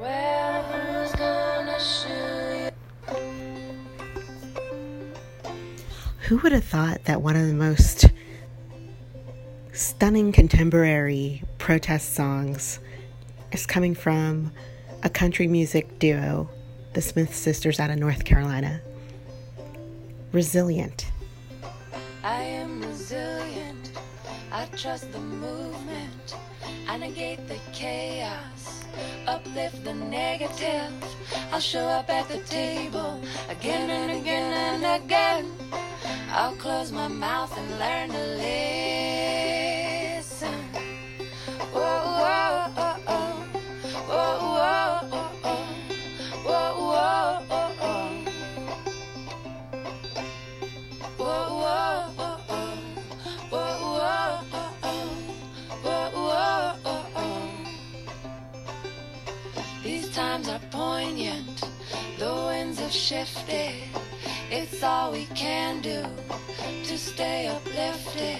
Well, who's gonna shoot Who would have thought that one of the most stunning contemporary protest songs is coming from a country music duo, the Smith Sisters out of North Carolina? Resilient. I am resilient. I trust the movement. I negate the chaos. Uplift the negative. I'll show up at the table again and again and again. I'll close my mouth and learn to listen. These times are poignant. The winds have shifted. It's all we can do to stay uplifted.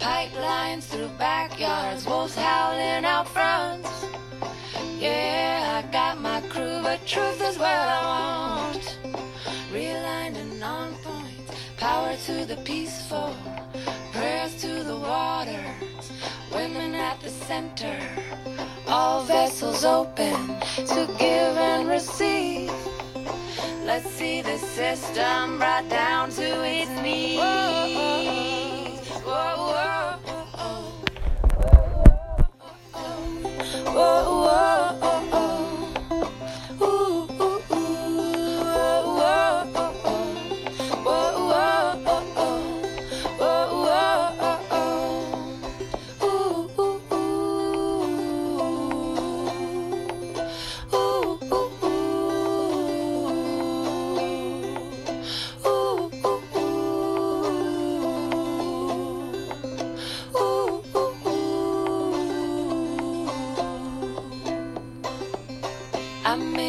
Pipelines through backyards, wolves howling out front. Yeah, I got my crew, but truth is what I want. Realigned and on point. Power to the peaceful. Prayers to the waters. Women at the center. All vessels open to give and receive. Let's see the system brought down to its knees. Whoa, whoa,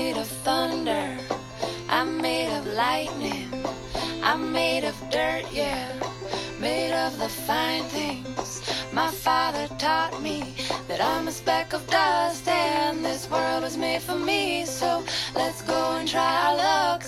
made of thunder. I'm made of lightning. I'm made of dirt, yeah. Made of the fine things. My father taught me that I'm a speck of dust and this world was made for me. So let's go and try our luck.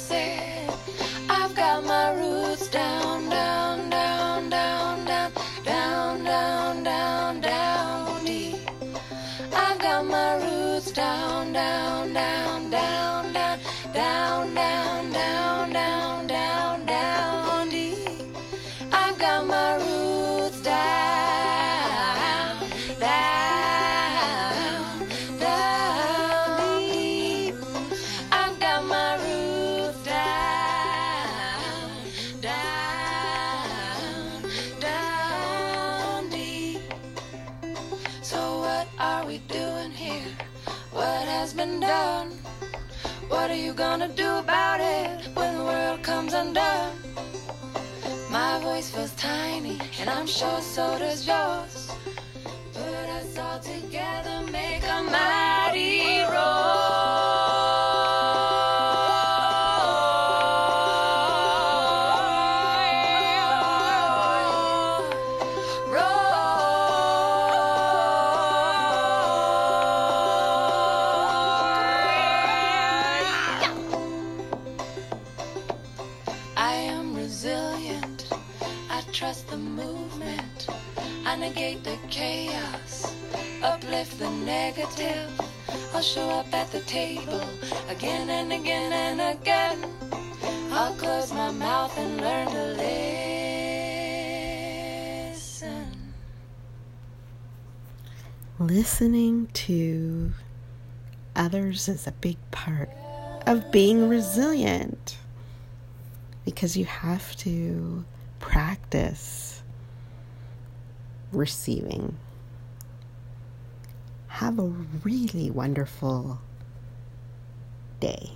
What are you gonna do about it when the world comes undone? My voice feels tiny, and I'm sure so does yours. Put us all together, make a mighty trust the movement. I negate the chaos. Uplift the negative. I'll show up at the table again and again and again. I'll close my mouth and learn to listen. Listening to others is a big part of being resilient because you have to practice receiving. Have a really wonderful day.